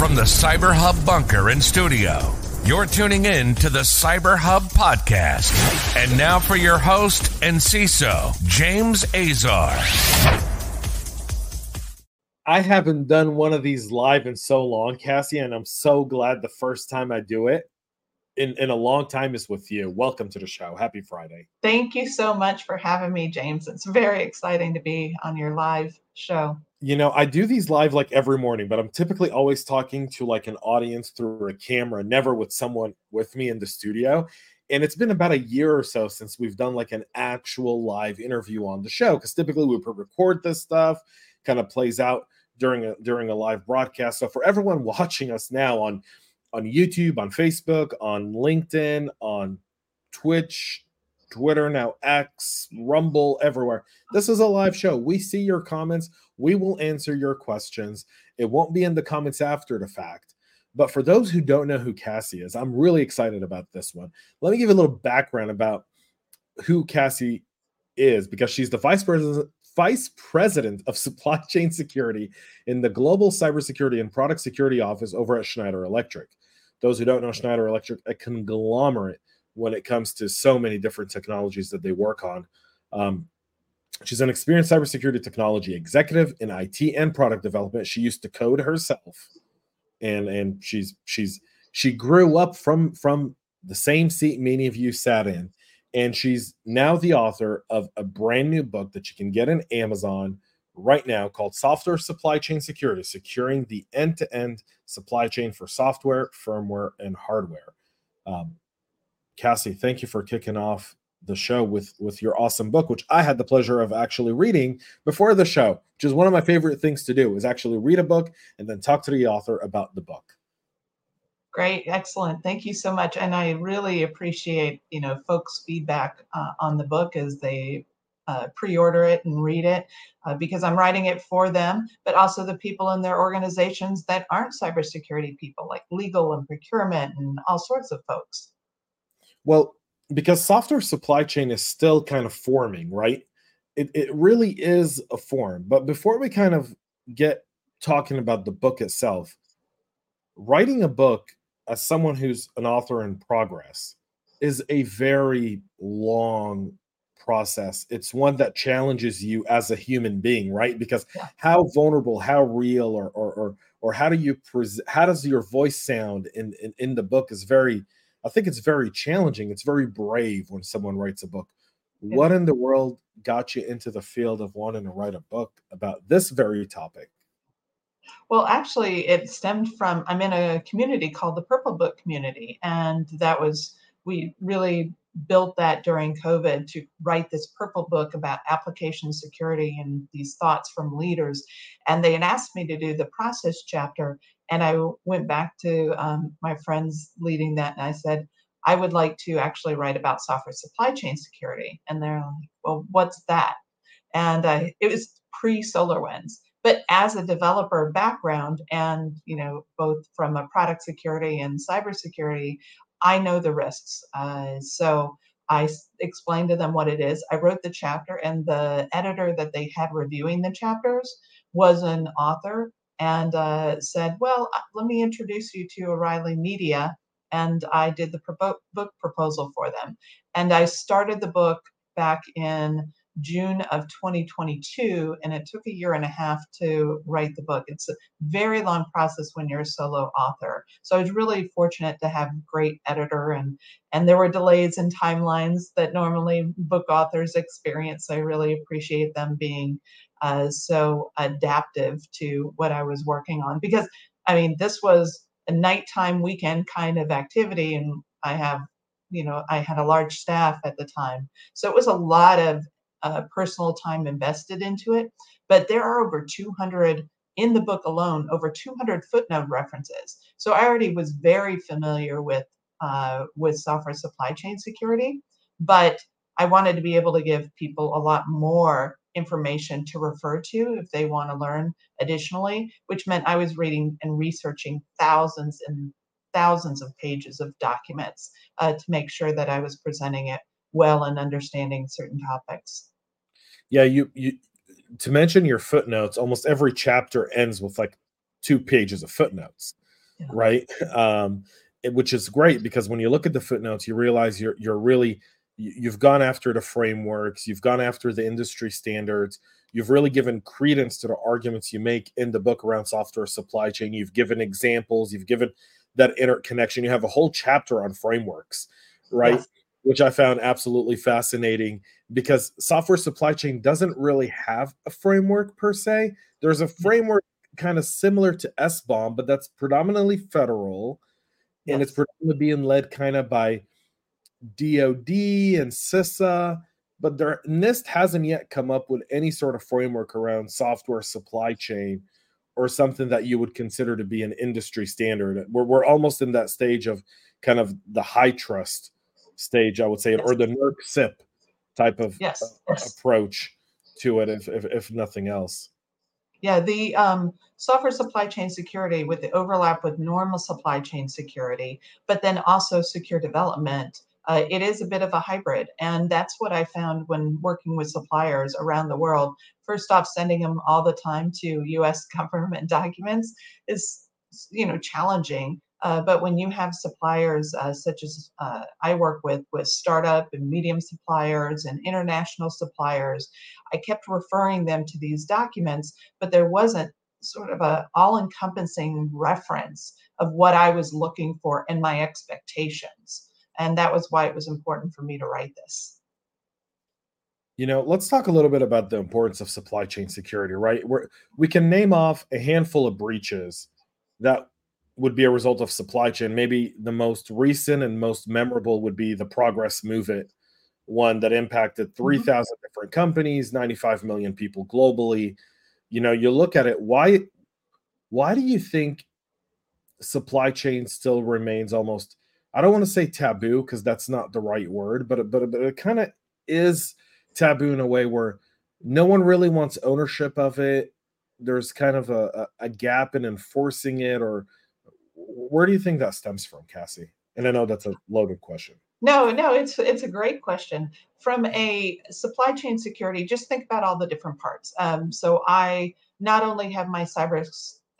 From the Cyber Hub bunker in studio, you're tuning in to the Cyber Hub podcast. And now for your host and CISO, James Azar. I haven't done one of these live in so long, Cassie, and I'm so glad the first time I do it in, in a long time is with you. Welcome to the show. Happy Friday. Thank you so much for having me, James. It's very exciting to be on your live show you know i do these live like every morning but i'm typically always talking to like an audience through a camera never with someone with me in the studio and it's been about a year or so since we've done like an actual live interview on the show because typically we record this stuff kind of plays out during a during a live broadcast so for everyone watching us now on on youtube on facebook on linkedin on twitch Twitter, now X, Rumble, everywhere. This is a live show. We see your comments. We will answer your questions. It won't be in the comments after the fact. But for those who don't know who Cassie is, I'm really excited about this one. Let me give you a little background about who Cassie is because she's the vice president vice president of supply chain security in the global cybersecurity and product security office over at Schneider Electric. Those who don't know Schneider Electric, a conglomerate when it comes to so many different technologies that they work on. Um, she's an experienced cybersecurity technology executive in IT and product development. She used to code herself, and and she's she's she grew up from from the same seat many of you sat in, and she's now the author of a brand new book that you can get in Amazon right now called Software Supply Chain Security: Securing the End-to-End Supply Chain for Software, Firmware, and Hardware. Um, Cassie, thank you for kicking off the show with with your awesome book, which I had the pleasure of actually reading before the show, which is one of my favorite things to do is actually read a book and then talk to the author about the book. Great, excellent. Thank you so much, and I really appreciate you know folks' feedback uh, on the book as they uh, pre-order it and read it uh, because I'm writing it for them, but also the people in their organizations that aren't cybersecurity people, like legal and procurement and all sorts of folks. Well, because software supply chain is still kind of forming, right? It, it really is a form. But before we kind of get talking about the book itself, writing a book as someone who's an author in progress is a very long process. It's one that challenges you as a human being, right? Because how vulnerable, how real, or or or, or how do you present? How does your voice sound in, in in the book is very I think it's very challenging. It's very brave when someone writes a book. What in the world got you into the field of wanting to write a book about this very topic? Well, actually, it stemmed from I'm in a community called the Purple Book Community, and that was we really built that during COVID to write this purple book about application security and these thoughts from leaders. And they had asked me to do the process chapter. And I went back to um, my friends leading that and I said, I would like to actually write about software supply chain security. And they're like, well, what's that? And I, it was pre SolarWinds. But as a developer background and, you know, both from a product security and cybersecurity, I know the risks. Uh, so I explained to them what it is. I wrote the chapter, and the editor that they had reviewing the chapters was an author and uh, said, Well, uh, let me introduce you to O'Reilly Media. And I did the pro- book proposal for them. And I started the book back in June of 2022, and it took a year and a half to write the book. It's a very long process when you're a solo author. So I was really fortunate to have a great editor, and and there were delays in timelines that normally book authors experience. So I really appreciate them being uh, so adaptive to what I was working on because I mean this was a nighttime weekend kind of activity, and I have you know i had a large staff at the time so it was a lot of uh, personal time invested into it. But there are over 200 in the book alone, over 200 footnote references. So I already was very familiar with uh, with software supply chain security, but I wanted to be able to give people a lot more information to refer to if they want to learn additionally, which meant I was reading and researching thousands and thousands of pages of documents uh, to make sure that I was presenting it well and understanding certain topics. Yeah, you you to mention your footnotes, almost every chapter ends with like two pages of footnotes. yeah. right? Um, it, which is great because when you look at the footnotes, you realize you're you're really you've gone after the frameworks, you've gone after the industry standards, you've really given credence to the arguments you make in the book around software supply chain. You've given examples, you've given that interconnection. You have a whole chapter on frameworks, right? Yes. Which I found absolutely fascinating because software supply chain doesn't really have a framework per se. There's a mm. framework kind of similar to SBOM, but that's predominantly federal yes. and it's predominantly being led kind of by DoD and CISA. But there, NIST hasn't yet come up with any sort of framework around software supply chain or something that you would consider to be an industry standard. We're, we're almost in that stage of kind of the HITRUST stage, I would say, yes. or the NERC CIP type of yes. Uh, approach to it, if, if, if nothing else. Yeah, the um, software supply chain security with the overlap with normal supply chain security, but then also secure development. Uh, it is a bit of a hybrid. And that's what I found when working with suppliers around the world. First off, sending them all the time to US government documents is you know challenging uh, but when you have suppliers uh, such as uh, I work with, with startup and medium suppliers and international suppliers, I kept referring them to these documents, but there wasn't sort of a all-encompassing reference of what I was looking for and my expectations. And that was why it was important for me to write this. You know, let's talk a little bit about the importance of supply chain security, right? We can name off a handful of breaches that would be a result of supply chain. Maybe the most recent and most memorable would be the Progress MOVEit one that impacted 3,000 mm-hmm. different companies, 95 million people globally. You know, you look at it, why why do you think supply chain still remains almost I don't want to say taboo because that's not the right word, but but, but it kind of is taboo in a way where no one really wants ownership of it. There's kind of a, a, a gap in enforcing it or where do you think that stems from, Cassie? And I know that's a loaded question. No, no, it's it's a great question. From a supply chain security, just think about all the different parts. Um, so I not only have my cyber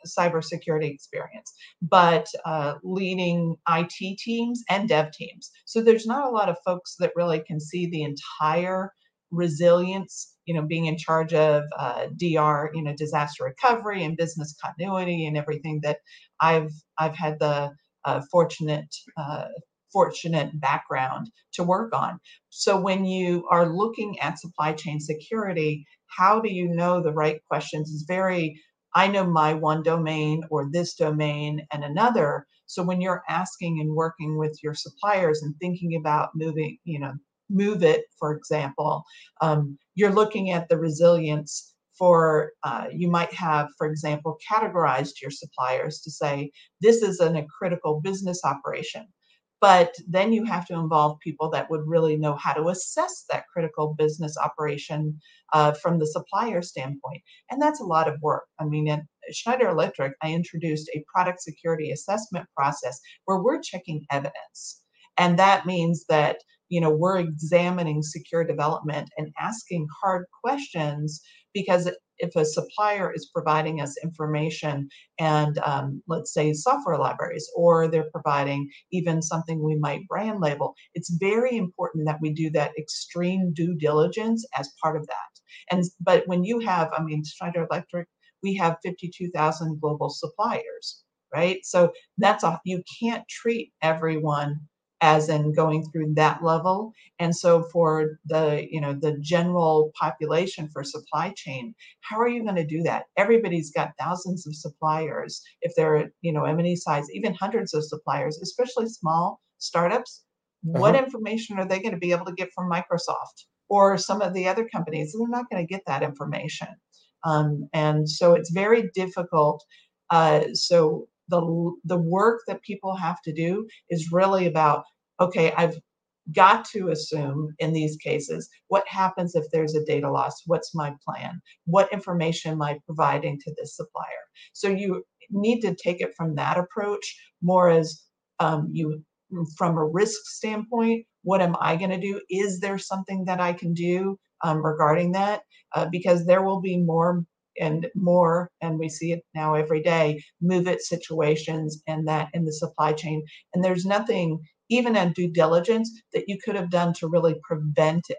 cybersecurity experience, but uh, leading IT teams and dev teams. So there's not a lot of folks that really can see the entire resilience you know being in charge of uh, dr you know disaster recovery and business continuity and everything that i've i've had the uh, fortunate uh, fortunate background to work on. So when you are looking at supply chain security how do you know the right questions? Is very i know my one domain or this domain and another. So when you're asking and working with your suppliers and thinking about moving you know MOVEit, for example, um, you're looking at the resilience for, uh, you might have, for example, categorized your suppliers to say, this is an, a critical business operation. But then you have to involve people that would really know how to assess that critical business operation uh, from the supplier standpoint. And that's a lot of work. I mean, at Schneider Electric, I introduced a product security assessment process where we're checking evidence. And that means that you know we're examining secure development and asking hard questions because if a supplier is providing us information and um, let's say software libraries or they're providing even something we might brand label it's very important that we do that extreme due diligence as part of that. And but when you have i mean schneider electric we have 52000 global suppliers right? So that's a you can't treat everyone as in going through that level. And so for the you know the general population for supply chain how are you going to do that? Everybody's got thousands of suppliers. If they're you know m&e size even hundreds of suppliers especially small startups uh-huh. what information are they going to be able to get from microsoft or some of the other companies? They're not going to get that information. Um, and so it's very difficult uh, so the the work that people have to do is really about okay i've got to assume in these cases what happens if there's a data loss? What's my plan? What information am i providing to this supplier? So you need to take it from that approach more as um, you from a risk standpoint what am i going to do? Is there something that i can do um, regarding that? Uh, because there will be more and more, and we see it now every day, MOVEit situations and that in the supply chain. And there's nothing, even in due diligence, that you could have done to really prevent it.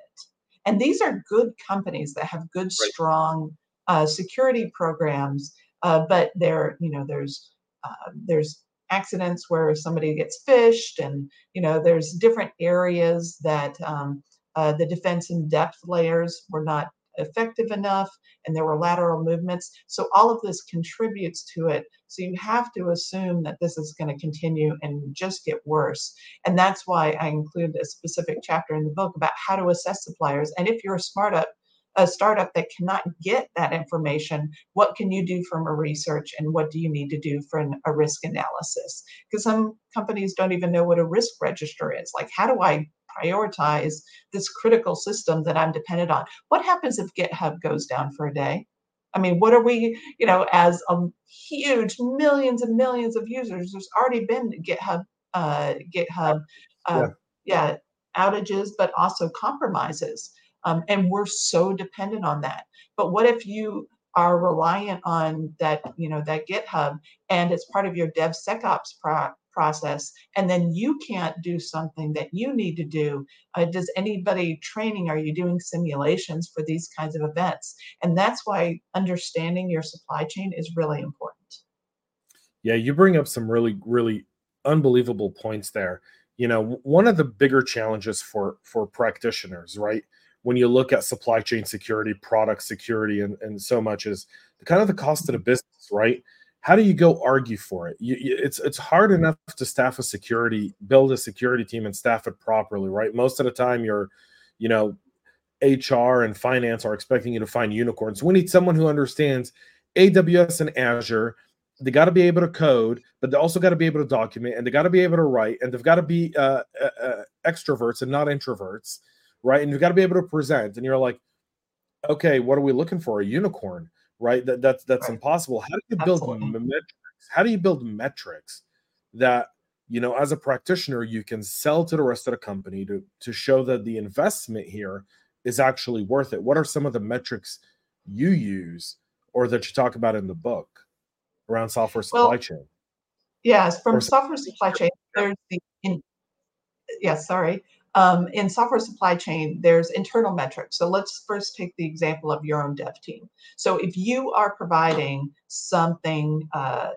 And these are good companies that have good, right. strong uh, security programs, uh, but there, you know, there's uh, there's accidents where somebody gets phished, and you know, there's different areas that um, uh, the defense in depth layers were not effective enough and there were lateral movements. So all of this contributes to it. So you have to assume that this is going to continue and just get worse. And that's why I include a specific chapter in the book about how to assess suppliers. And if you're a startup, a startup that cannot get that information, what can you do from a research and what do you need to do for a risk analysis? Because some companies don't even know what a risk register is. Like, how do I prioritize this critical system that I'm dependent on. What happens if GitHub goes down for a day? I mean, what are we, you know, as a huge millions and millions of users, there's already been GitHub, uh, GitHub, uh, yeah. yeah, outages, but also compromises. Um, and we're so dependent on that. But what if you are reliant on that, you know, that GitHub and it's part of your DevSecOps pro- process and then you can't do something that you need to do. Uh, does anybody training are you doing simulations for these kinds of events? And that's why understanding your supply chain is really important. Yeah you bring up some really really unbelievable points there. You know one of the bigger challenges for for practitioners right when you look at supply chain security product security and, and so much is kind of the cost of the business right how do you go argue for it? You, you, it's it's hard enough to staff a security, build a security team, and staff it properly, right? Most of the time, you're, you know, HR and finance are expecting you to find unicorns. We need someone who understands AWS and Azure. They got to be able to code, but they also got to be able to document, and they got to be able to write, and they've got to be uh, uh, uh, extroverts and not introverts, right? And you've got to be able to present. And you're like, okay, what are we looking for? A unicorn? Right? That that's that's right. impossible. How do you build Absolutely. metrics? How do you build metrics that you know as a practitioner you can sell to the rest of the company to to show that the investment here is actually worth it? What are some of the metrics you use or that you talk about in the book around software supply well, chain? Yes, from or software supply chain, there's the in, yes, sorry. Um, in software supply chain, there's internal metrics. So let's first take the example of your own dev team. So if you are providing something, uh,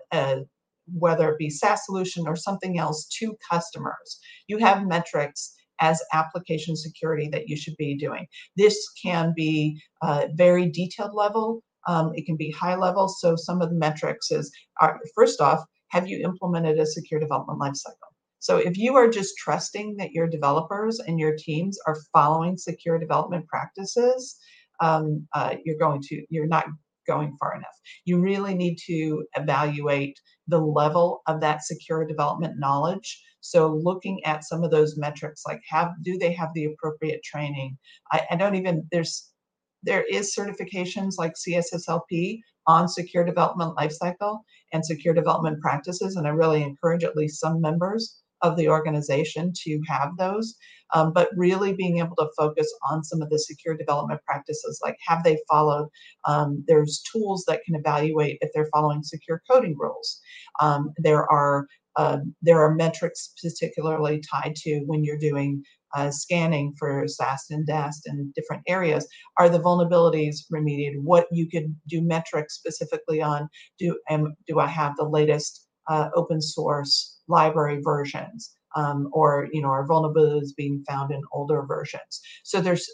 whether it be SaaS solution or something else to customers, you have metrics as application security that you should be doing. This can be uh, very detailed level. Um, it can be high level. So some of the metrics is, are, first off, have you implemented a secure development lifecycle? So if you are just trusting that your developers and your teams are following secure development practices, um, uh, you're going to you're not going far enough. You really need to evaluate the level of that secure development knowledge. So looking at some of those metrics, like have do they have the appropriate training? I, I don't even there's there is certifications like CSSLP on secure development lifecycle and secure development practices, and I really encourage at least some members of the organization to have those. Um, but really being able to focus on some of the secure development practices, like have they followed? Um, there's tools that can evaluate if they're following secure coding rules. Um, there are uh, there are metrics particularly tied to when you're doing uh, scanning for SAST and DAST and different areas. Are the vulnerabilities remediated? What you could do metrics specifically on? Do am, do I have the latest uh, open source library versions um, or you know our vulnerabilities being found in older versions. So there's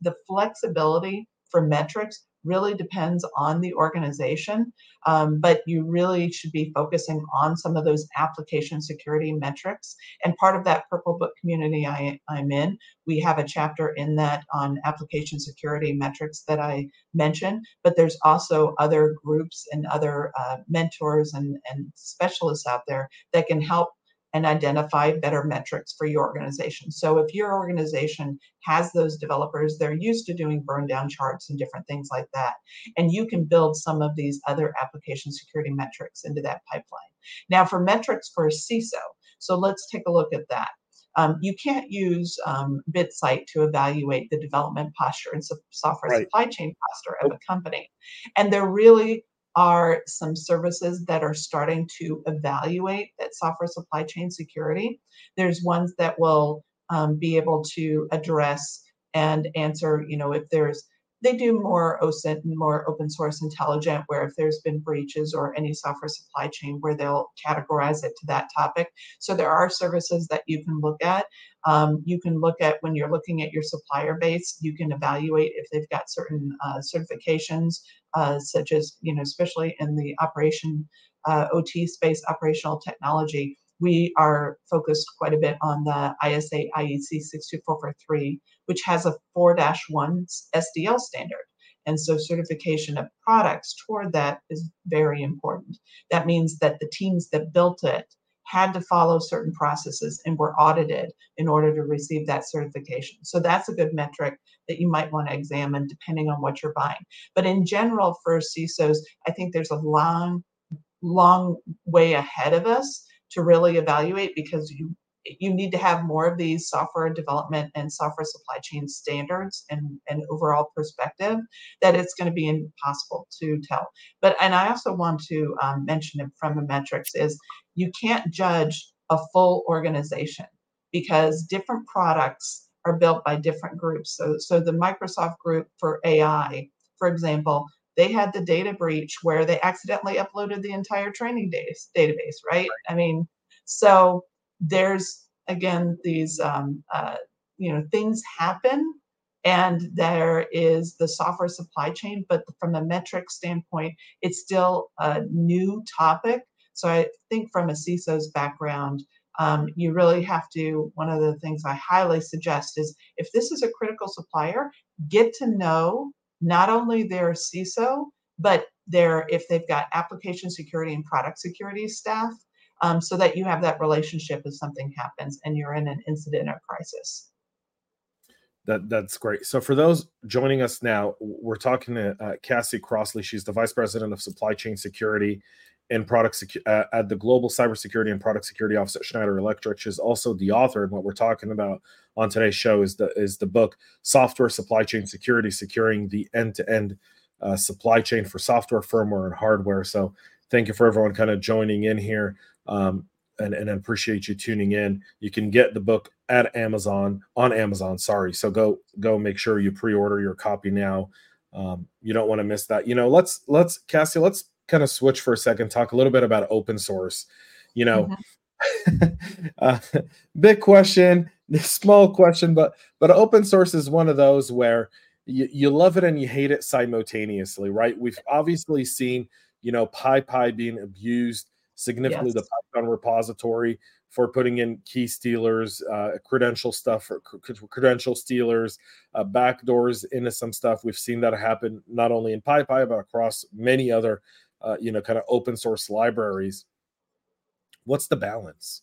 the flexibility for metrics really depends on the organization um, but you really should be focusing on some of those application security metrics. And part of that purple book community I, i'm in we have a chapter in that on application security metrics that i mentioned but there's also other groups and other uh, mentors and, and specialists out there that can help and identify better metrics for your organization. So if your organization has those developers, they're used to doing burn down charts and different things like that. And you can build some of these other application security metrics into that pipeline. Now for metrics for a CISO, so let's take a look at that. um, you can't use um, BitSight to evaluate the development posture and so- software Right. supply chain posture of a company. And they're really are some services that are starting to evaluate that software supply chain security. There's ones that will um, be able to address and answer, you know, if there's they do more OSINT and more open source intelligent, where if there's been breaches or any software supply chain, where they'll categorize it to that topic. So there are services that you can look at. Um, you can look at when you're looking at your supplier base, you can evaluate if they've got certain uh, certifications, uh, such as, you know, especially in the operation uh, OT space, operational technology. We are focused quite a bit on the ISA IEC 62443 which has a 4 1 SDL standard. And so certification of products toward that is very important. That means that the teams that built it had to follow certain processes and were audited in order to receive that certification. So that's a good metric that you might want to examine depending on what you're buying. But in general, for CISOs, I think there's a long, long way ahead of us to really evaluate because you you need to have more of these software development and software supply chain standards and an overall perspective that it's going to be impossible to tell. But and i also want to um, mention it from the metrics is you can't judge a full organization because different products are built by different groups. So so the microsoft group for ai for example they had the data breach where they accidentally uploaded the entire training data, database right? I mean so there's again these um, uh, you know things happen and there is the software supply chain but from a metric standpoint it's still a new topic. So i think from a ciso's background um, you really have to one of the things i highly suggest is if this is a critical supplier get to know not only their ciso but their if they've got application security and product security staff um, so that you have that relationship if something happens and you're in an incident or crisis. That that's great. So for those joining us now, we're talking to uh, Cassie Crossley. She's the vice president of supply chain security and product secu- uh, at the global cybersecurity and product security office at Schneider Electric. She's also the author, and what we're talking about on today's show is the is the book "Software Supply Chain Security: Securing the End-to-End uh, Supply Chain for Software, Firmware, and Hardware." So thank you for everyone kind of joining in here. Um, and, and appreciate you tuning in. You can get the book at Amazon on Amazon. Sorry, so go go make sure you pre-order your copy now. Um, you don't want to miss that. You know, let's let's Cassie, let's kind of switch for a second. Talk a little bit about open source. You know, mm-hmm. uh, big question, small question, but but open source is one of those where you, you love it and you hate it simultaneously, right? We've obviously seen you know PyPI being abused significantly yes. the Python repository for putting in key stealers, uh, credential stuff for credential stealers, uh, backdoors into some stuff. We've seen that happen not only in PyPI but across many other, uh, you know, kind of open source libraries. What's the balance?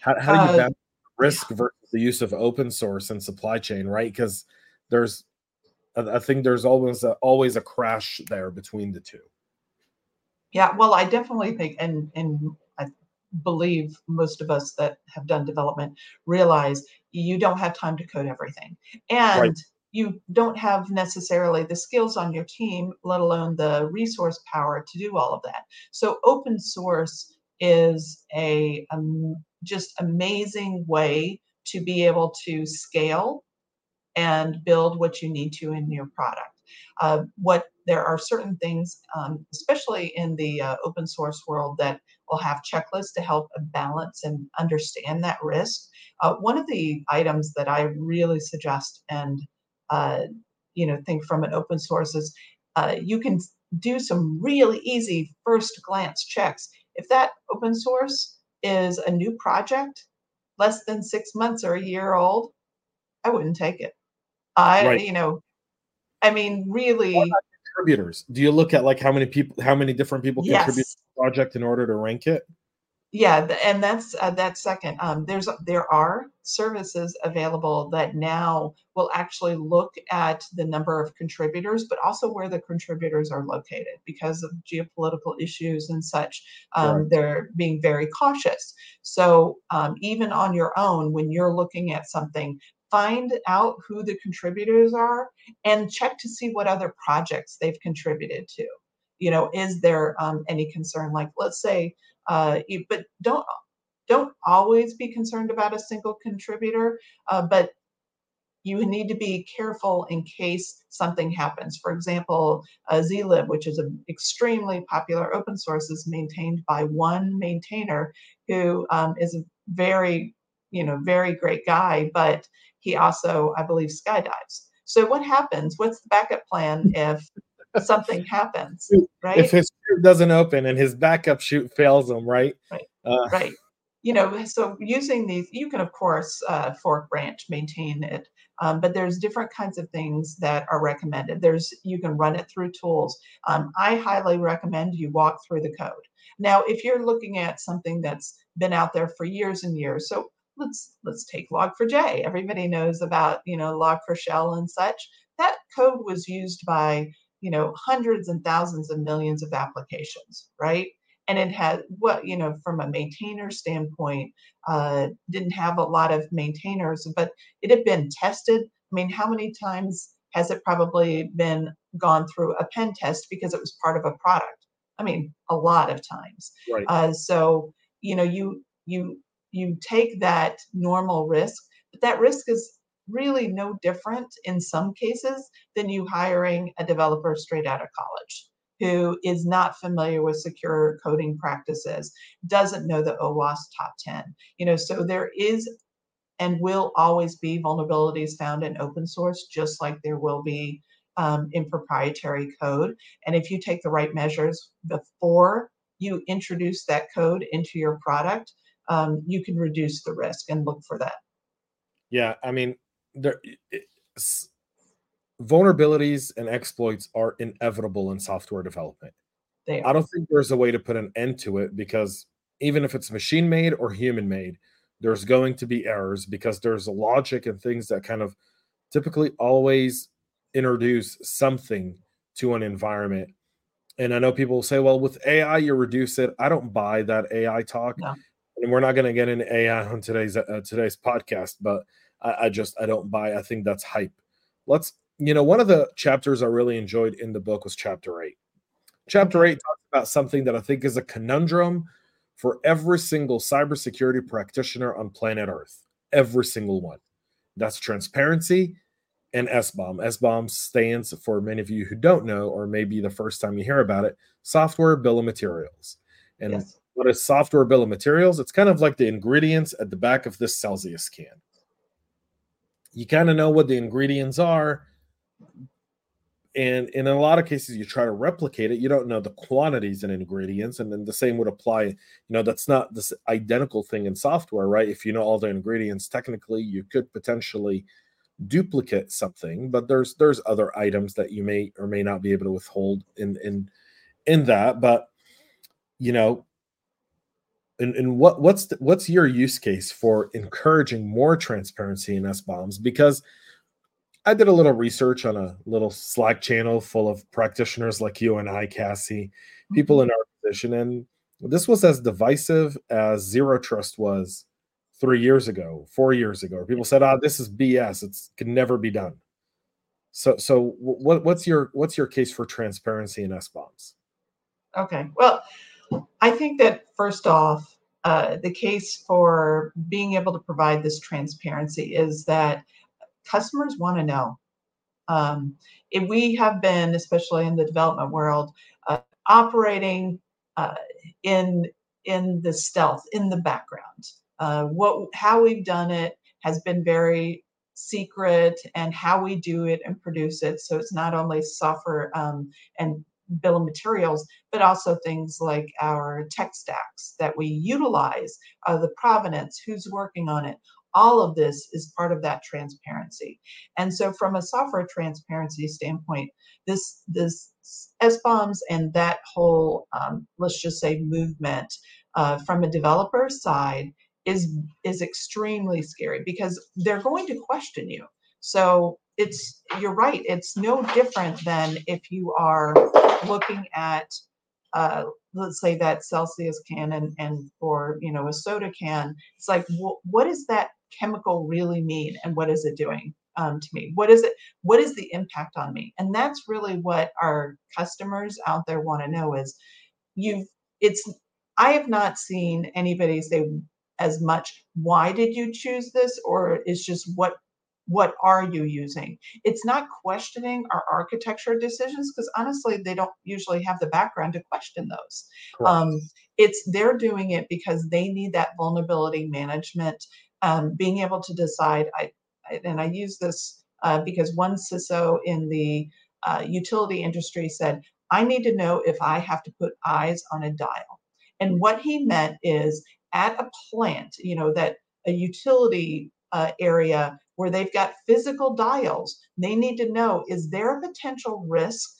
How, how do you uh, balance risk versus the use of open source and supply chain, right? Because there's, I think there's always a, always a crash there between the two. Yeah, well, I definitely think, and and I believe most of us that have done development realize you don't have time to code everything, and right. You don't have necessarily the skills on your team, let alone the resource power to do all of that. So, open source is a um, just amazing way to be able to scale and build what you need to in your product. Uh, what there are certain things, um, especially in the uh, open source world, that will have checklists to help balance and understand that risk. Uh, one of the items that I really suggest and uh, you know think from an open source is uh, you can do some really easy first glance checks. If that open source is a new project, less than six months or a year old, I wouldn't take it. I, right. you know, I mean, really. Contributors. Do you look at like how many people, how many different people yes. contribute to the project in order to rank it? Yeah and that's uh, that second um, there's there are services available that now will actually look at the number of contributors but also where the contributors are located because of geopolitical issues and such um, right. they're being very cautious. So um, even on your own when you're looking at something find out who the contributors are and check to see what other projects they've contributed to. You know is there um, any concern? Like let's say uh, you, but don't don't always be concerned about a single contributor, uh, but you need to be careful in case something happens. For example, uh, zlib, which is an extremely popular open source, is maintained by one maintainer who um, is a very, you know, very great guy, but he also, I believe, skydives. So what happens? What's the backup plan if something happens, right? If his chute doesn't open and his backup chute fails him, right? Right. Uh, right. You know, so using these, you can of course uh, fork branch maintain it, um, but there's different kinds of things that are recommended. There's you can run it through tools. Um, I highly recommend you walk through the code. Now, if you're looking at something that's been out there for years and years, so let's let's take log4j. Everybody knows about you know log4shell and such. That code was used by you know hundreds and thousands of millions of applications right? And it had what you know from a maintainer standpoint uh, didn't have a lot of maintainers but it had been tested. I mean how many times has it probably been gone through a pen test because it was part of a product? I mean a lot of times. Right. uh, so you know you you you take that normal risk but that risk is really no different in some cases than you hiring a developer straight out of college who is not familiar with secure coding practices, doesn't know the OWASP top 10. You know, so there is and will always be vulnerabilities found in open source, just like there will be um, in proprietary code. And if you take the right measures before you introduce that code into your product, um, you can reduce the risk and look for that. Yeah, I mean, there vulnerabilities and exploits are inevitable in software development. I don't think there's a way to put an end to it because even if it's machine made or human made, there's going to be errors because there's a logic and things that kind of typically always introduce something to an environment. And I know people say, well, with AI, you reduce it. I don't buy that AI talk. No. And we're not going to get into AI on today's uh, today's podcast, but I, I just I don't buy. I think that's hype. Let's you know one of the chapters I really enjoyed in the book was chapter eight. Chapter eight talks about something that I think is a conundrum for every single cybersecurity practitioner on planet Earth. Every single one. That's transparency and SBOM. SBOM stands for many of you who don't know, or maybe the first time you hear about it, software bill of materials. And yes. what is software bill of materials? It's kind of like the ingredients at the back of this Celsius can you kind of know what the ingredients are. And in a lot of cases you try to replicate it you don't know the quantities and ingredients and then the same would apply you know that's not this identical thing in software right? If you know all the ingredients technically you could potentially duplicate something but there's there's other items that you may or may not be able to withhold in in in that but you know and, and what what's the, what's your use case for encouraging more transparency in SBOMs? Because I did a little research on a little Slack channel full of practitioners like you and I, Cassie, people mm-hmm. in our position, and this was as divisive as zero trust was three years ago, four years ago. People said, "Ah, this is BS. It's can never be done." So, so what, what's your what's your case for transparency in SBOMs? Okay, well, I think that first off, uh, the case for being able to provide this transparency is that customers want to know. Um, if we have been, especially in the development world, uh, operating uh, in in the stealth, in the background. Uh, what how we've done it has been very secret, and how we do it and produce it. So it's not only software um, and bill of materials, but also things like our tech stacks that we utilize, uh, the provenance, who's working on it. All of this is part of that transparency. And so, from a software transparency standpoint, this this SBOMs and that whole, um, let's just say, movement uh, from a developer side is is extremely scary because they're going to question you. So it's you're right. It's no different than if you are looking at uh, let's say that Celsius can and, and or you know a soda can. It's like wh- what does that chemical really mean and what is it doing um, to me? What is it? What is the impact on me? And that's really what our customers out there want to know is you've it's I have not seen anybody say as much why did you choose this or is just what what are you using? It's not questioning our architecture decisions because honestly they don't usually have the background to question those. Um, it's they're doing it because they need that vulnerability management um, being able to decide I, I and i use this uh, because one ciso in the uh, utility industry said i need to know if i have to put eyes on a dial. And what he meant is at a plant, you know, that a utility uh, area where they've got physical dials, they need to know is there a potential risk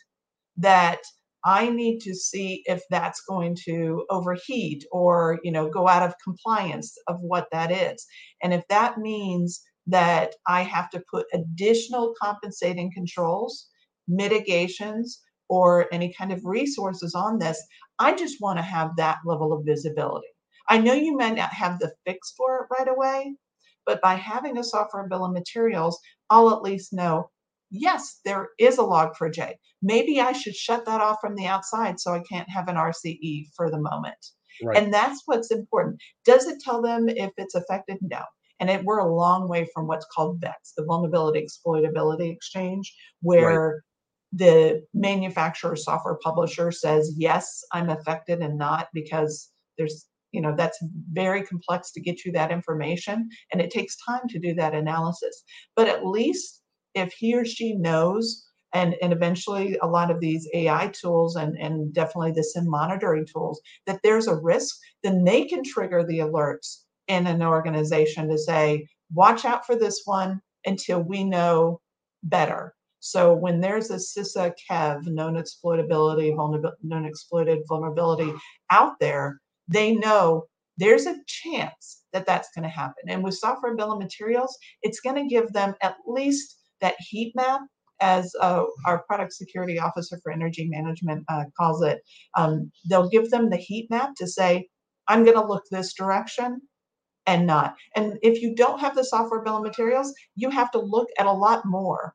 that I need to see if that's going to overheat or, you know, go out of compliance of what that is. And if that means that I have to put additional compensating controls, mitigations, or any kind of resources on this, I just want to have that level of visibility. I know you may not have the fix for it right away, but by having a software bill of materials, I'll at least know yes, there is a log4j. Maybe I should shut that off from the outside so I can't have an RCE for the moment. Right. And that's what's important. Does it tell them if it's affected? No. And it, we're a long way from what's called VEX, the Vulnerability Exploitability Exchange, where right. the manufacturer software publisher says, yes, I'm affected and not because there's you know that's very complex to get you that information and it takes time to do that analysis. But at least if he or she knows and, and eventually a lot of these ai tools and, and definitely the SIEM monitoring tools that there's a risk then they can trigger the alerts in an organization to say watch out for this one until we know better. So when there's a CISA KEV, known exploitability, vulnerability, known exploited vulnerability out there, they know there's a chance that that's going to happen. And with software bill of materials, it's going to give them at least that heat map, as uh, our product security officer for energy management uh, calls it. Um, they'll give them the heat map to say, I'm going to look this direction and not. And if you don't have the software bill of materials, you have to look at a lot more.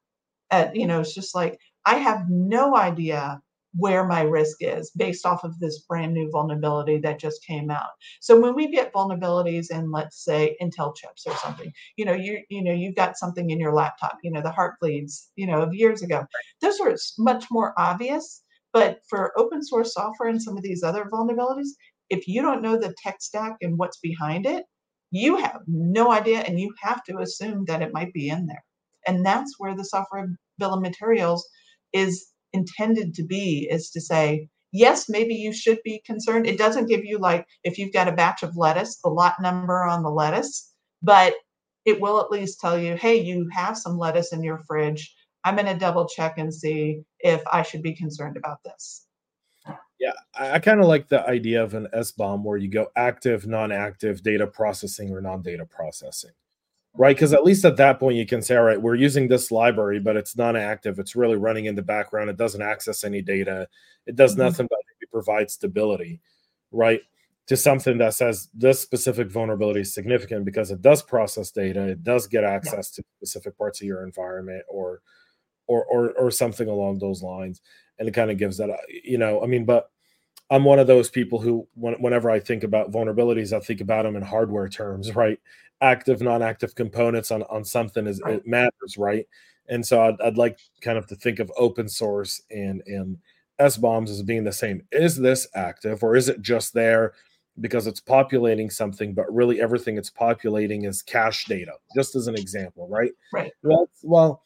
At, you know, it's just like, I have no idea where my risk is based off of this brand new vulnerability that just came out. So when we get vulnerabilities in let's say Intel chips or something, you know, you you know, you've got something in your laptop, you know, the Heartbleeds, you know, of years ago. Those were much more obvious, but for open source software and some of these other vulnerabilities, if you don't know the tech stack and what's behind it, you have no idea and you have to assume that it might be in there. And that's where the software bill of materials is intended to be is to say, yes, maybe you should be concerned. It doesn't give you like if you've got a batch of lettuce, the lot number on the lettuce, but it will at least tell you, hey, you have some lettuce in your fridge. I'm going to double check and see if I should be concerned about this. Yeah, I, I kind of like the idea of an SBOM where you go active, non active, data processing, or non data processing right? Because at least at that point, you can say, all right, we're using this library, but it's non active. It's really running in the background. It doesn't access any data. It does mm-hmm. nothing but provide stability, right? To something that says this specific vulnerability is significant because it does process data, it does get access yeah. to specific parts of your environment or, or, or, or something along those lines. And it kind of gives that, uh, you know, I mean, but I'm one of those people who, whenever I think about vulnerabilities, I think about them in hardware terms, right? Active, non-active components on on something is it matters, right? And so I'd, I'd like kind of to think of open source and and SBOMs as being the same. Is this active, or is it just there because it's populating something, but really everything it's populating is cache data? Just as an example, right? Right. Well, well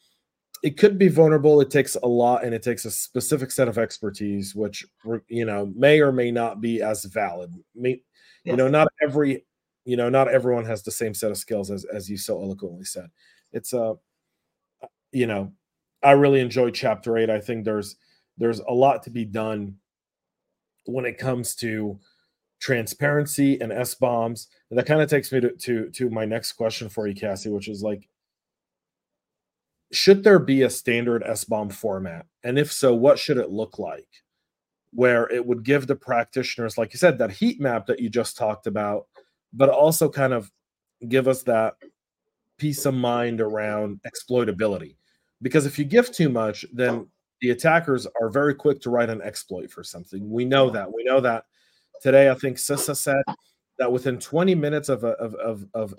it could be vulnerable. It takes a lot and it takes a specific set of expertise, which you know may or may not be as valid. May, yes. You know, not every you know not everyone has the same set of skills as as you so eloquently said. It's a uh, you know I really enjoyed chapter eight. I think there's there's a lot to be done when it comes to transparency and SBOMs. And that kind of takes me to, to to my next question for you, Cassie, which is like, should there be a standard SBOM format? And if so, what should it look like? Where it would give the practitioners, like you said, that heat map that you just talked about, but also kind of give us that peace of mind around exploitability. Because if you give too much, then the attackers are very quick to write an exploit for something. We know that. We know that today. I think CISA said that within 20 minutes of a, of, of, of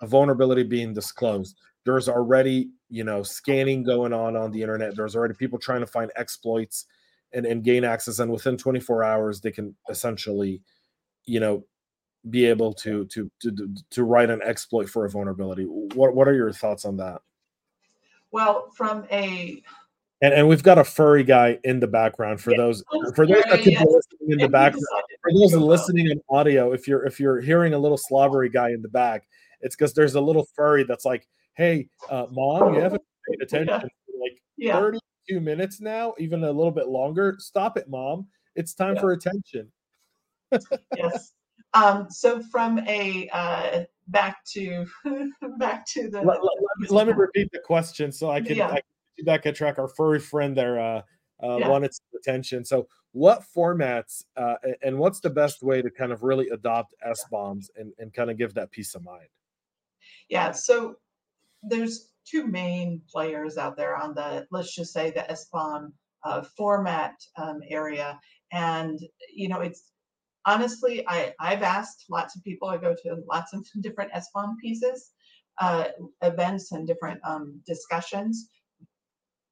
a vulnerability being disclosed, there's already you know scanning going on on the internet. There's already people trying to find exploits and, and gain access, and within 24 hours they can essentially, you know, be able to to to to write an exploit for a vulnerability. What what are your thoughts on that? Well, from a and, and we've got a furry guy in the background for yeah. those for those that could be listening in the background. For those listening in audio, if you're if you're hearing a little slobbery guy in the back, it's because there's a little furry that's like, "Hey, uh, mom, you haven't paid attention for like yeah. 32 minutes now, even a little bit longer. Stop it, mom. It's time yeah. for attention." yes. Um, so from a uh, back to back to the let, let, let, me repeat the question so I can, yeah. I can back at track. Our furry friend there uh, uh, yeah. wanted some attention. So, what formats uh, and what's the best way to kind of really adopt SBOMs and, and kind of give that peace of mind? Yeah. So, there's two main players out there on the let's just say the SBOM uh, format um, area, and you know it's honestly I I've asked lots of people. I go to lots of different SBOM pieces. Uh, events and different um, discussions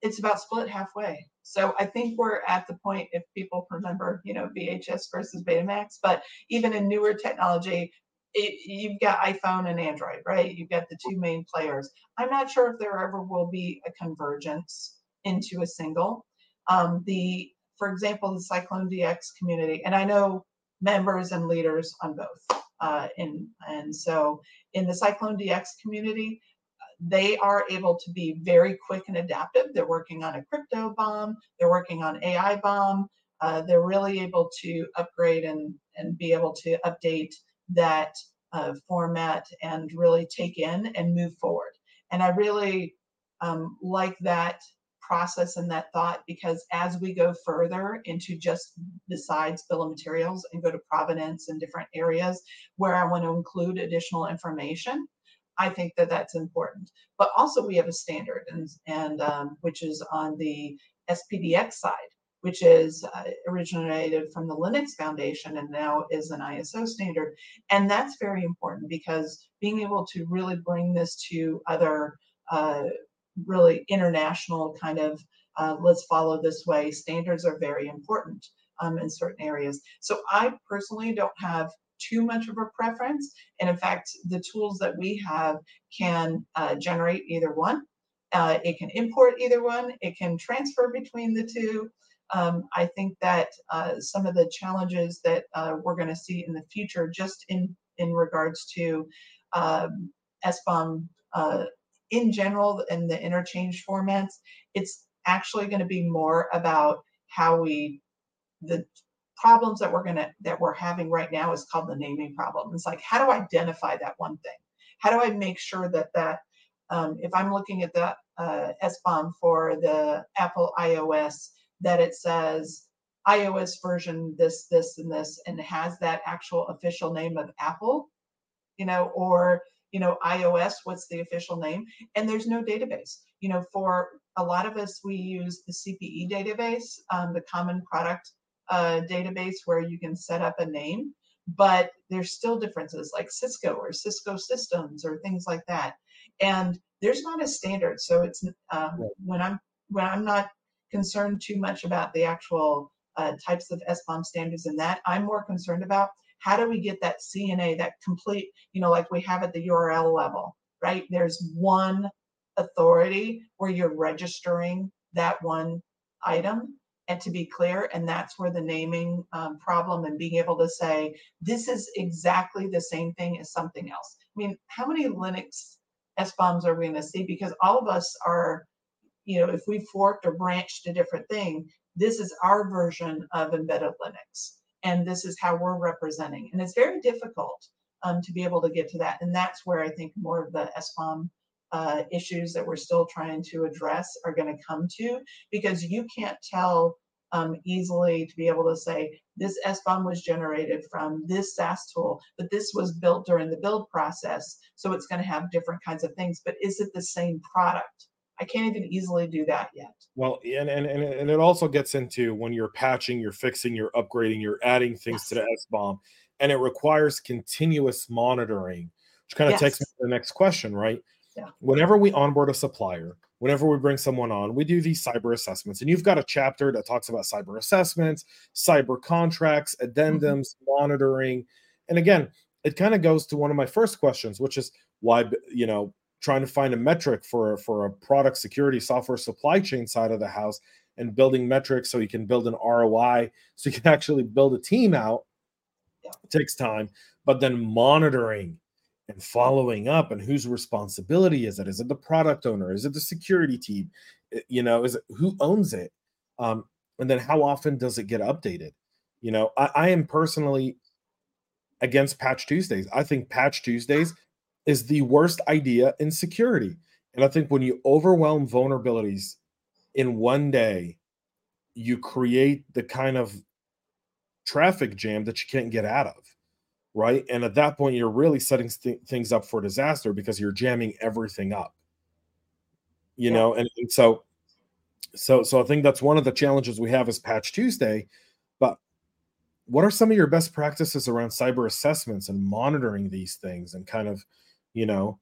it's about split halfway. So I think we're at the point, if people remember, you know, VHS versus Betamax, but even in newer technology, it, you've got iPhone and Android, right? You've got the two main players. I'm not sure if there ever will be a convergence into a single. Um, the, for example, the CycloneDX community, and I know members and leaders on both. Uh, and so in the CycloneDX community, they are able to be very quick and adaptive. They're working on a crypto BOM, they're working on AI BOM. Uh, they're really able to upgrade and, and be able to update that uh, format and really take in and move forward. And I really um, like that process and that thought because as we go further into just besides bill of materials and go to provenance and different areas where I want to include additional information, I think that that's important. But also we have a standard, and and um, which is on the SPDX side, which is uh, originated from the Linux Foundation and now is an ISO standard, and that's very important because being able to really bring this to other uh, really international kind of uh, let's follow this way standards are very important um, in certain areas. So I personally don't have too much of a preference. And in fact, the tools that we have can uh, generate either one. Uh, it can import either one. It can transfer between the two. Um, I think that uh, some of the challenges that uh, we're going to see in the future, just in in regards to um, SBOM uh, in general in the interchange formats, it's actually going to be more about how we the problems that we're gonna that we're having right now is called the naming problem. It's like how do I identify that one thing? How do I make sure that that um, if I'm looking at the uh, SBOM for the Apple iOS, that it says iOS version this, this, and this, and has that actual official name of Apple, you know, or you know iOS, what's the official name? And there's no database. You know, for a lot of us, we use the CPE database, um, the Common Product a database where you can set up a name, but there's still differences like Cisco or Cisco systems or things like that. And there's not a standard. So it's um, when I'm when I'm not concerned too much about the actual uh, types of SBOM standards and that, I'm more concerned about how do we get that CNA, that complete, you know, like we have at the URL level, right? There's one authority where you're registering that one item. And to be clear and that's where the naming um, problem and being able to say this is exactly the same thing as something else. I mean how many linux SBOMs are we going to see? Because all of us are you know if we forked or branched a different thing this is our version of embedded linux and this is how we're representing. And it's very difficult um, to be able to get to that. And that's where I think more of the SBOM uh, issues that we're still trying to address are going to come to because you can't tell um, easily to be able to say this SBOM was generated from this SaaS tool, but this was built during the build process. So it's going to have different kinds of things, but is it the same product? I can't even easily do that yet. Well, and, and, and it also gets into when you're patching, you're fixing, you're upgrading, you're adding things yes. to the SBOM, and it requires continuous monitoring, which kind of yes. takes me to the next question, right? Yeah. Whenever we onboard a supplier, whenever we bring someone on, we do these cyber assessments. And you've got a chapter that talks about cyber assessments, cyber contracts, mm-hmm. addendums, mm-hmm. monitoring. And again, it kind of goes to one of my first questions, which is why, you know, trying to find a metric for for a product security software supply chain side of the house and building metrics so you can build an ROI so you can actually build a team out. Yeah. it takes time but then monitoring and following up and whose responsibility is it? Is it the product owner? Is it the security team? You know is it who owns it? Um, and then how often does it get updated? You know I, I am personally against patch tuesdays. I think patch tuesdays is the worst idea in security. And I think when you overwhelm vulnerabilities in one day, you create the kind of traffic jam that you can't get out of. Right. And at that point, you're really setting th- things up for disaster because you're jamming everything up. You yeah. know, and, and so, so, so I think that's one of the challenges we have is Patch Tuesday. But what are some of your best practices around cyber assessments and monitoring these things and kind of you know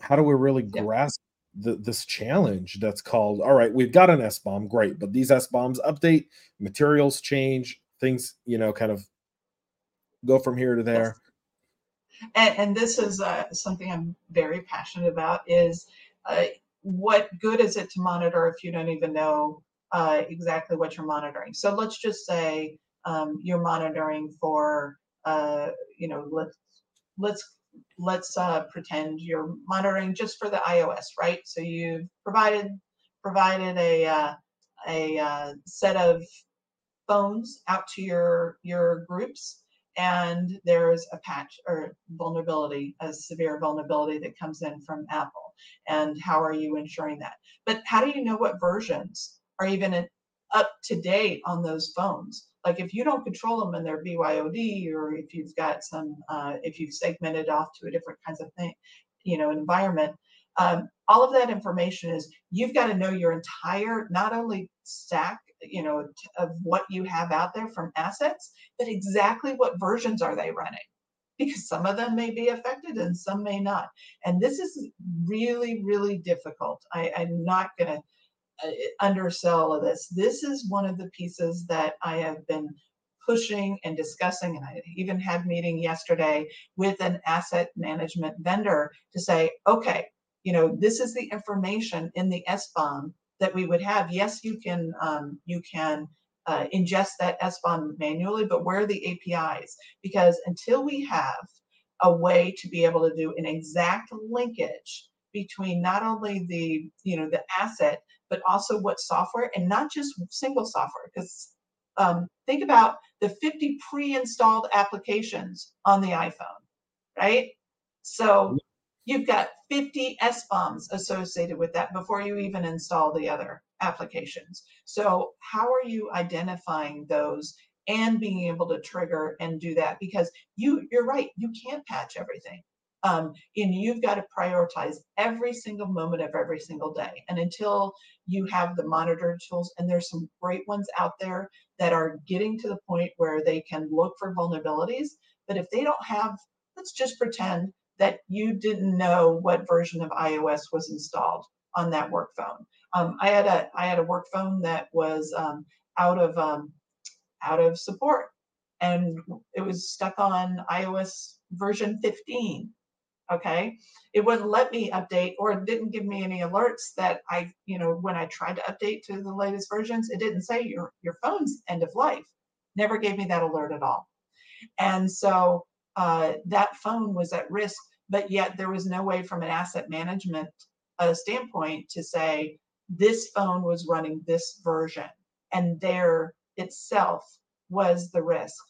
how do we really yeah. grasp the, this challenge that's called all right we've got an SBOM great but these SBOMs update materials change things you know kind of go from here to there. And, and, this is uh, something i'm very passionate about is uh, what good is it to monitor if you don't even know uh, exactly what you're monitoring? So let's just say um, you're monitoring for uh, you know let's let's let's uh, pretend you're monitoring just for the iOS, right? So you've provided provided a uh, a uh, set of phones out to your your groups, and there's a patch or vulnerability, a severe vulnerability that comes in from Apple. And how are you ensuring that? But how do you know what versions are even up to date on those phones? like if you don't control them and they're BYOD, or if you've got some, uh, if you've segmented off to a different kinds of thing, you know, environment, um, all of that information is you've got to know your entire not only stack, you know, of what you have out there from assets, but exactly what versions are they running because some of them may be affected and some may not. And this is really, really difficult. I, I'm not going to undersell of this. This is one of the pieces that I have been pushing and discussing, and I even had meeting yesterday with an asset management vendor to say, okay, you know, this is the information in the SBOM that we would have. Yes, you can um, you can uh, ingest that SBOM manually, but where are the APIs? Because until we have a way to be able to do an exact linkage between not only the you know the asset but also what software and not just single software. Because um, think about the 50 pre-installed applications on the iPhone, right? So you've got 50 SBOMs associated with that before you even install the other applications. So how are you identifying those and being able to trigger and do that? Because you you're right, you can't patch everything. Um, and you've got to prioritize every single moment of every single day. And until you have the monitor tools, and there's some great ones out there that are getting to the point where they can look for vulnerabilities. But if they don't have, let's just pretend that you didn't know what version of iOS was installed on that work phone. Um, I had a I had a work phone that was um, out of um, out of support, and it was stuck on iOS version 15 okay? It wouldn't let me update or it didn't give me any alerts that i you know when i tried to update to the latest versions it didn't say your your phone's end of life. Never gave me that alert at all. And so uh, that phone was at risk but yet there was no way from an asset management uh, standpoint to say this phone was running this version and there itself was the risk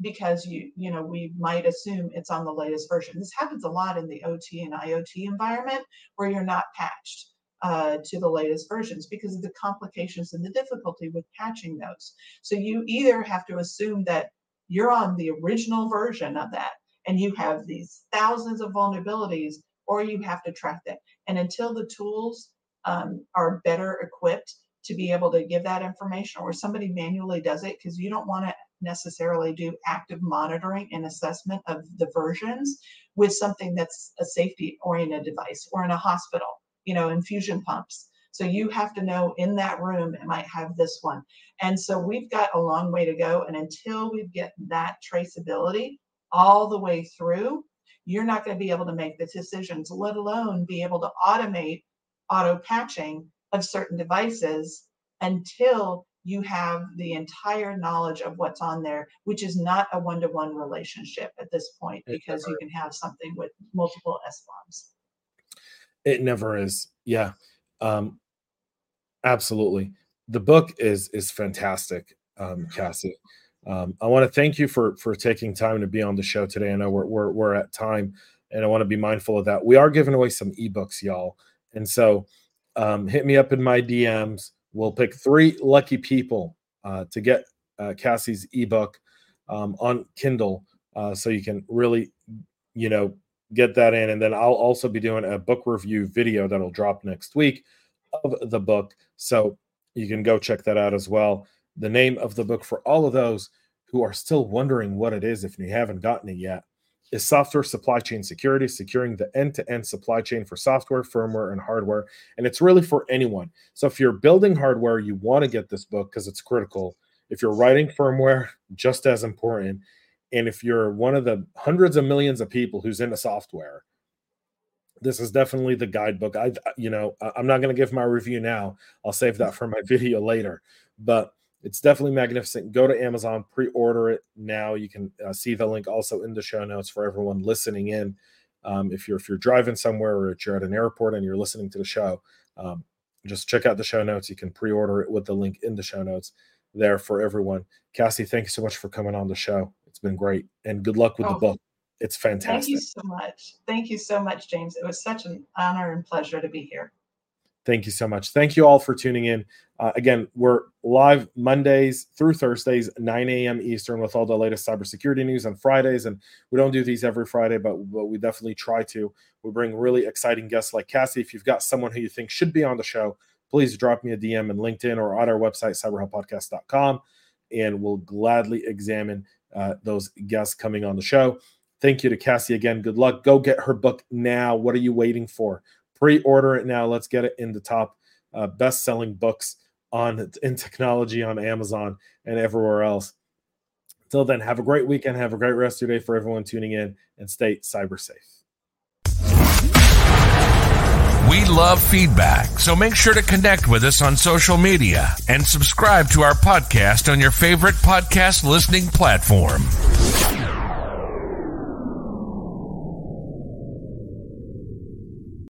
because you you know we might assume it's on the latest version. This happens a lot in the ot and iot environment where you're not patched uh, to the latest versions because of the complications and the difficulty with patching those. So you either have to assume that you're on the original version of that and you have these thousands of vulnerabilities or you have to track that. And until the tools um, are better equipped to be able to give that information or somebody manually does it because you don't want to necessarily do active monitoring and assessment of the versions with something that's a safety oriented device or in a hospital, you know, infusion pumps. So you have to know in that room it might have this one. And so we've got a long way to go. And until we get that traceability all the way through, you're not going to be able to make the decisions, let alone be able to automate auto patching of certain devices until you have the entire knowledge of what's on there, which is not a one to one relationship at this point because you can have something with multiple SBOMs. It never is. Yeah. Um, absolutely. The book is is fantastic, um, Cassie. Um, I want to thank you for for taking time to be on the show today. I know we're we're, we're at time, and I want to be mindful of that. We are giving away some ebooks, y'all, and so um, hit me up in my DMs. We'll pick three lucky people uh, to get uh, Cassie's ebook um, on Kindle, uh, so you can really, you know, get that in. And then I'll also be doing a book review video that'll drop next week of the book, so you can go check that out as well. The name of the book for all of those who are still wondering what it is if you haven't gotten it yet is software supply chain security, securing the end to end supply chain for software, firmware, and hardware. And it's really for anyone. So if you're building hardware, you want to get this book because it's critical. If you're writing firmware, just as important. And if you're one of the hundreds of millions of people who's into software, this is definitely the guidebook. I, you know, I'm not going to give my review now. I'll save that for my video later. But it's definitely magnificent. Go to Amazon, pre-order it now. You can uh, see the link also in the show notes for everyone listening in. Um, if you're if you're driving somewhere or if you're at an airport and you're listening to the show, um, just check out the show notes. You can pre-order it with the link in the show notes there for everyone. Cassie, thank you so much for coming on the show. It's been great, and good luck with oh, the book. It's fantastic. Thank you so much. Thank you so much, James. It was such an honor and pleasure to be here. Thank you so much. Thank you all for tuning in. Uh, again, we're live Mondays through Thursdays, 9 a.m. Eastern, with all the latest cybersecurity news on Fridays. And we don't do these every Friday, but, but we definitely try to. We bring really exciting guests like Cassie. If you've got someone who you think should be on the show, please drop me a DM in LinkedIn or on our website, cyberhubpodcast.com, and we'll gladly examine uh, those guests coming on the show. Thank you to Cassie again. Good luck. Go get her book now. What are you waiting for? Pre-order it now. Let's get it in the top uh, best-selling books on in technology on Amazon and everywhere else. Until then, have a great weekend. Have a great rest of your day for everyone tuning in, and stay cyber safe. We love feedback, so make sure to connect with us on social media and subscribe to our podcast on your favorite podcast listening platform.